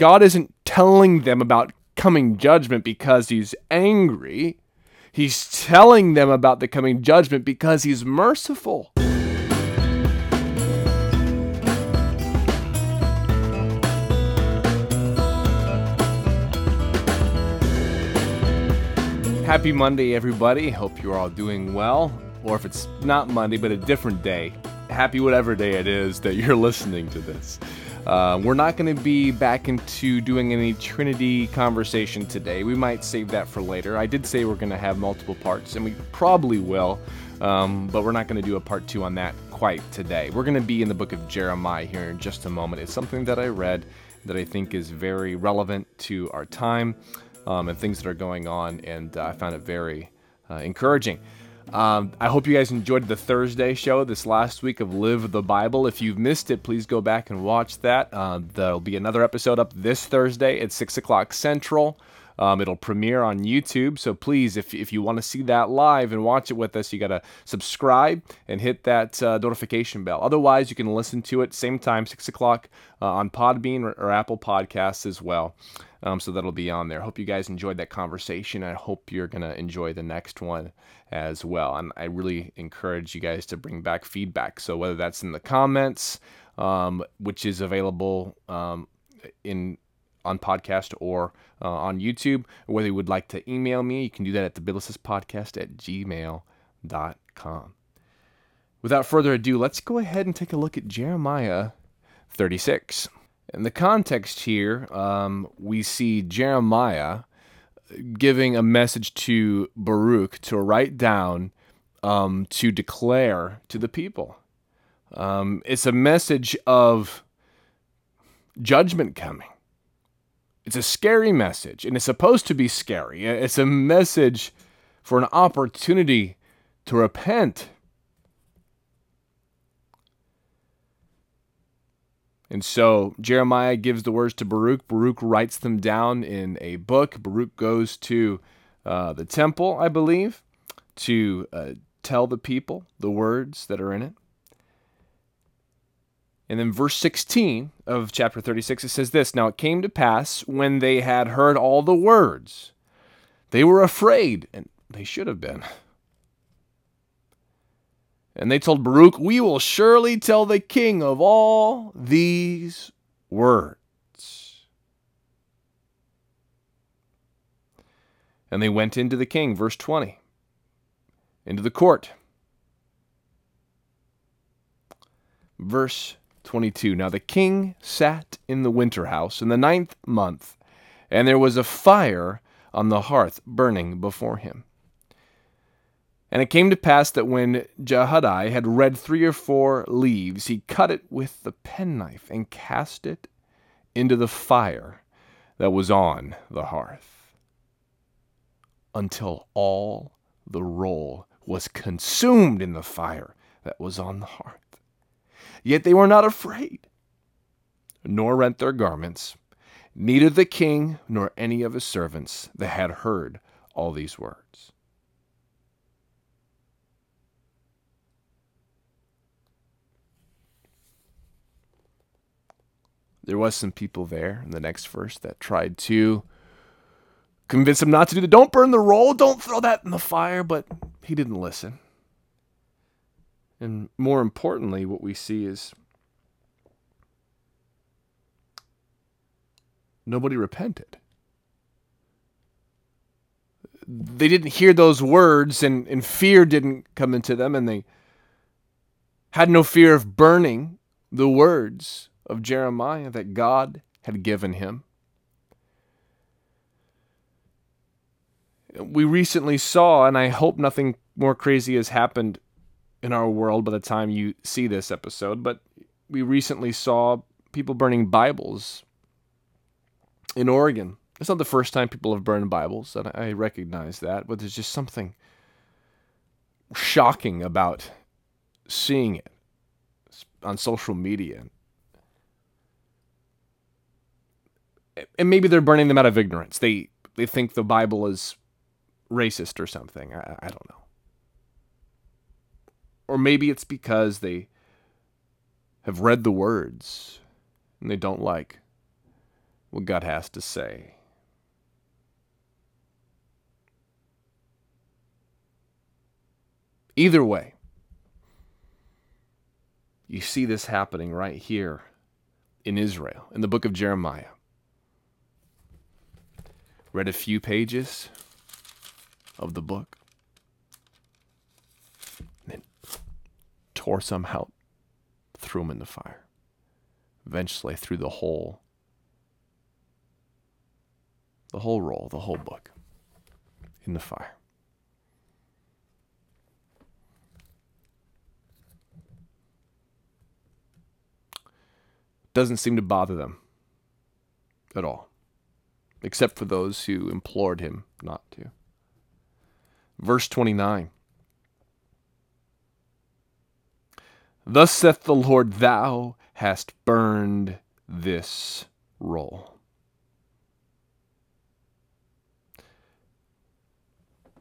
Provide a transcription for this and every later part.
God isn't telling them about coming judgment because he's angry. He's telling them about the coming judgment because he's merciful. Happy Monday, everybody. Hope you're all doing well. Or if it's not Monday, but a different day, happy whatever day it is that you're listening to this. Uh, we're not going to be back into doing any Trinity conversation today. We might save that for later. I did say we're going to have multiple parts, and we probably will, um, but we're not going to do a part two on that quite today. We're going to be in the book of Jeremiah here in just a moment. It's something that I read that I think is very relevant to our time um, and things that are going on, and uh, I found it very uh, encouraging. Um, I hope you guys enjoyed the Thursday show this last week of Live the Bible. If you've missed it, please go back and watch that. Uh, there'll be another episode up this Thursday at 6 o'clock Central. Um, it'll premiere on YouTube. So please, if, if you want to see that live and watch it with us, you got to subscribe and hit that uh, notification bell. Otherwise, you can listen to it same time, 6 o'clock uh, on Podbean or, or Apple Podcasts as well. Um, so that'll be on there. Hope you guys enjoyed that conversation. I hope you're going to enjoy the next one as well. And I really encourage you guys to bring back feedback. So whether that's in the comments, um, which is available um, in on podcast or uh, on YouTube, or whether you would like to email me, you can do that at thebiblicistpodcast at gmail.com. Without further ado, let's go ahead and take a look at Jeremiah 36. In the context here, um, we see Jeremiah giving a message to Baruch to write down um, to declare to the people. Um, it's a message of judgment coming. It's a scary message, and it's supposed to be scary. It's a message for an opportunity to repent And so Jeremiah gives the words to Baruch. Baruch writes them down in a book. Baruch goes to uh, the temple, I believe, to uh, tell the people the words that are in it. And then verse 16 of chapter 36, it says this Now it came to pass when they had heard all the words, they were afraid, and they should have been. And they told Baruch, We will surely tell the king of all these words. And they went into the king, verse 20, into the court. Verse 22 Now the king sat in the winter house in the ninth month, and there was a fire on the hearth burning before him. And it came to pass that when Jehudi had read three or four leaves, he cut it with the penknife and cast it into the fire that was on the hearth, until all the roll was consumed in the fire that was on the hearth. Yet they were not afraid, nor rent their garments, neither the king nor any of his servants that had heard all these words. there was some people there in the next verse that tried to convince him not to do the don't burn the roll, don't throw that in the fire, but he didn't listen. And more importantly, what we see is nobody repented. They didn't hear those words, and, and fear didn't come into them, and they had no fear of burning the words of Jeremiah that God had given him. We recently saw, and I hope nothing more crazy has happened in our world by the time you see this episode, but we recently saw people burning Bibles in Oregon. It's not the first time people have burned Bibles, and I recognize that, but there's just something shocking about seeing it on social media and maybe they're burning them out of ignorance. They they think the Bible is racist or something. I, I don't know. Or maybe it's because they have read the words and they don't like what God has to say. Either way, you see this happening right here in Israel, in the book of Jeremiah. Read a few pages of the book, then tore some out, threw them in the fire. Eventually, threw the whole, the whole roll, the whole book, in the fire. doesn't seem to bother them at all, except for those who implored him not to. Verse 29 Thus saith the Lord, Thou hast burned this roll.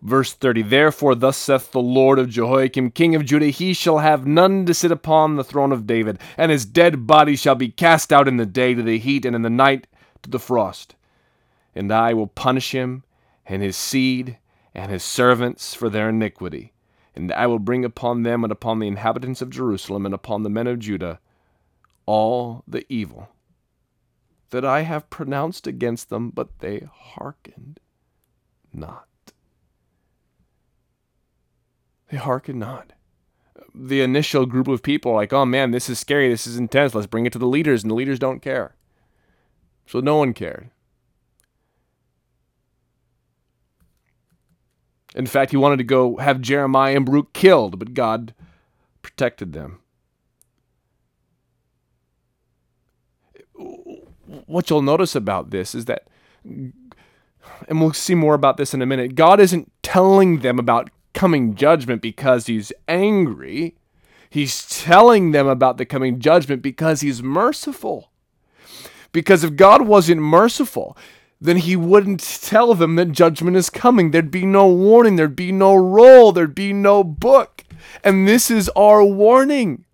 Verse 30 Therefore, thus saith the Lord of Jehoiakim, king of Judah, he shall have none to sit upon the throne of David, and his dead body shall be cast out in the day to the heat, and in the night to the frost. And I will punish him, and his seed, and his servants for their iniquity. And I will bring upon them, and upon the inhabitants of Jerusalem, and upon the men of Judah, all the evil that I have pronounced against them, but they hearkened not. They hearkened not. The initial group of people like, oh man, this is scary, this is intense, let's bring it to the leaders, and the leaders don't care. So no one cared. In fact, he wanted to go have Jeremiah and Baruch killed, but God protected them. What you'll notice about this is that, and we'll see more about this in a minute, God isn't telling them about coming judgment because he's angry. He's telling them about the coming judgment because he's merciful. Because if God wasn't merciful, then he wouldn't tell them that judgment is coming. There'd be no warning, there'd be no roll, there'd be no book. And this is our warning.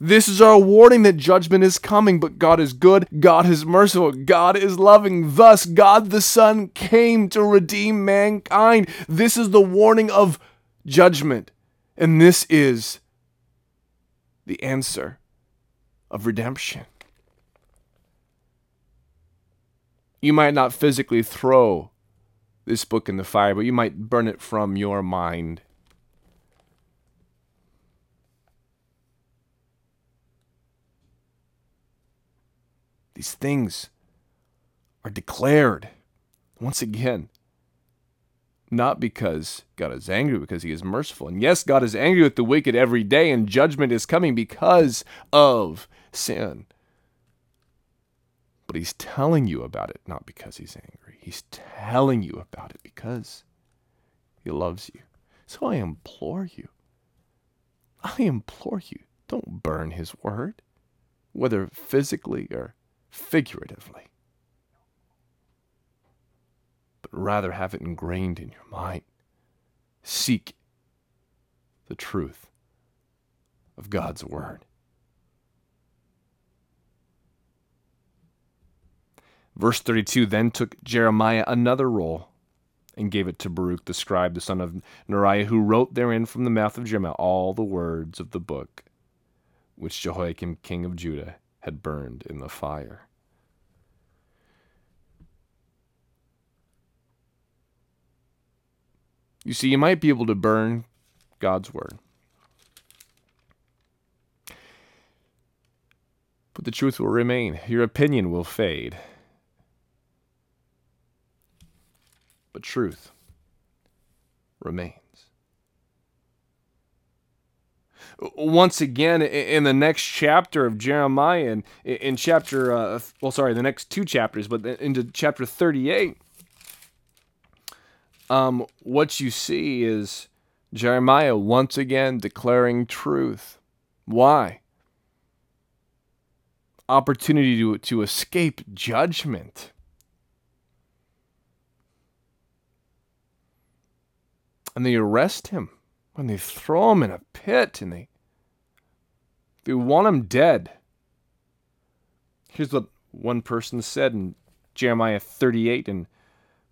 This is our warning that judgment is coming, but God is good, God is merciful, God is loving. Thus, God the Son came to redeem mankind. This is the warning of judgment, and this is the answer of redemption. You might not physically throw this book in the fire, but you might burn it from your mind. These things are declared once again, not because God is angry, because He is merciful. And yes, God is angry with the wicked every day, and judgment is coming because of sin. But He's telling you about it, not because He's angry. He's telling you about it because He loves you. So I implore you, I implore you, don't burn His word, whether physically or figuratively, but rather have it ingrained in your mind. Seek the truth of God's Word. Verse 32 Then took Jeremiah another roll and gave it to Baruch the scribe, the son of Neriah, who wrote therein from the mouth of Jeremiah all the words of the book which Jehoiakim king of Judah had burned in the fire. You see, you might be able to burn God's word. But the truth will remain. Your opinion will fade. But truth remains. once again in the next chapter of Jeremiah, and in chapter, uh, well, sorry, the next two chapters, but into chapter 38, um, what you see is Jeremiah once again declaring truth. Why? Opportunity to, to escape judgment. And they arrest him and they throw him in a pit and they they want him dead. Here's what one person said in Jeremiah 38 and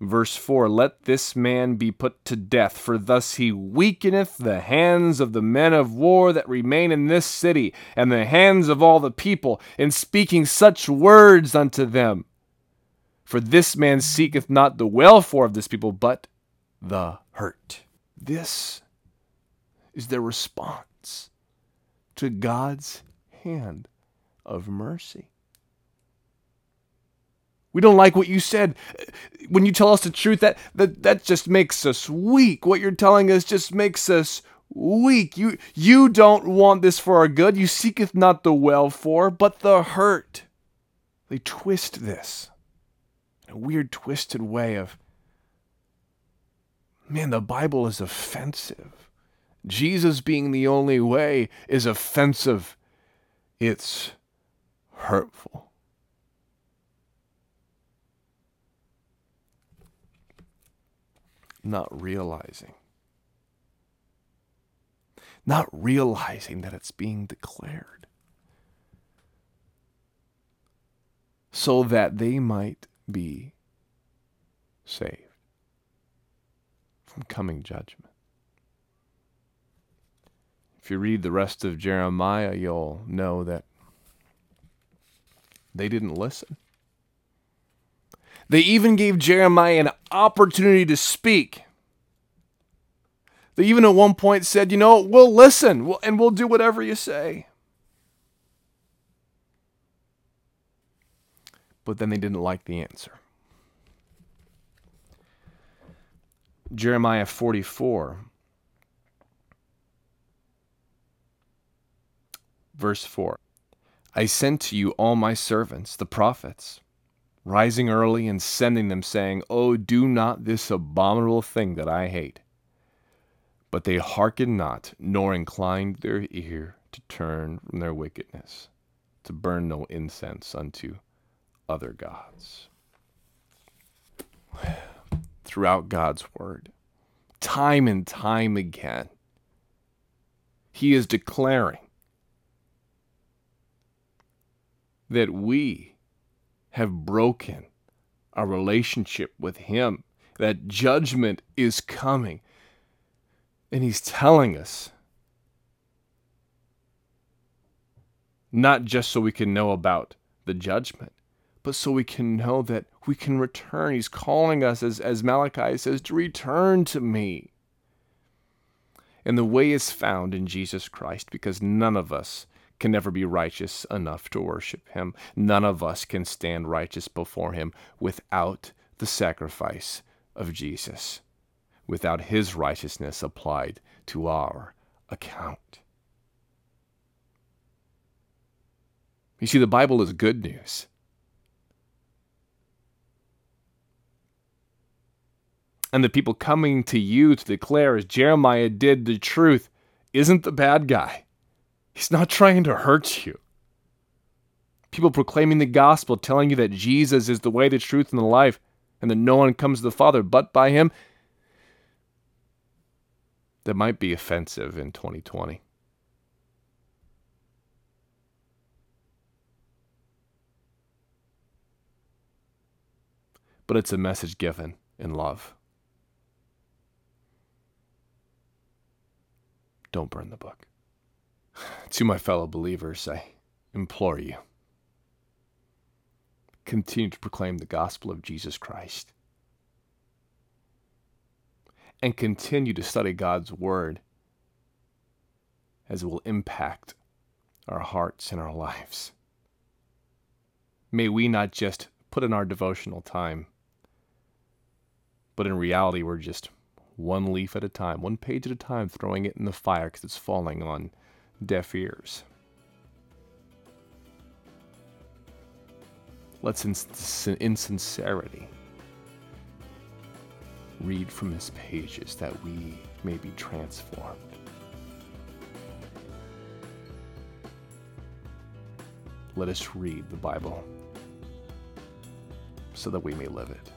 verse 4 Let this man be put to death, for thus he weakeneth the hands of the men of war that remain in this city, and the hands of all the people, in speaking such words unto them. For this man seeketh not the welfare of this people, but the hurt. This is their response to God's hand of mercy. We don't like what you said. When you tell us the truth, that, that, that just makes us weak. What you're telling us just makes us weak. You, you don't want this for our good. You seeketh not the well for, but the hurt. They twist this in a weird, twisted way of, man, the Bible is offensive. Jesus being the only way is offensive. It's hurtful. not realizing. Not realizing that it's being declared. So that they might be saved from coming judgment. If you read the rest of Jeremiah, you'll know that they didn't listen. They even gave Jeremiah an opportunity to speak. They even at one point said, You know, we'll listen and we'll do whatever you say. But then they didn't like the answer. Jeremiah 44, verse 4 I sent to you all my servants, the prophets rising early and sending them, saying, Oh, do not this abominable thing that I hate. But they hearkened not, nor inclined their ear to turn from their wickedness, to burn no incense unto other gods. Throughout God's word, time and time again, He is declaring that we have broken our relationship with Him, that judgment is coming. And He's telling us, not just so we can know about the judgment, but so we can know that we can return. He's calling us, as, as Malachi says, to return to me. And the way is found in Jesus Christ because none of us can ever be righteous enough to worship him. None of us can stand righteous before him without the sacrifice of Jesus, without his righteousness applied to our account. You see, the Bible is good news. And the people coming to you to declare, as Jeremiah did, the truth isn't the bad guy. He's not trying to hurt you. People proclaiming the gospel, telling you that Jesus is the way, the truth, and the life, and that no one comes to the Father but by him, that might be offensive in 2020. But it's a message given in love. Don't burn the book. To my fellow believers, I implore you continue to proclaim the gospel of Jesus Christ and continue to study God's word as it will impact our hearts and our lives. May we not just put in our devotional time, but in reality, we're just one leaf at a time, one page at a time, throwing it in the fire because it's falling on deaf ears. Let's, in, in sincerity, read from his pages that we may be transformed. Let us read the Bible so that we may live it.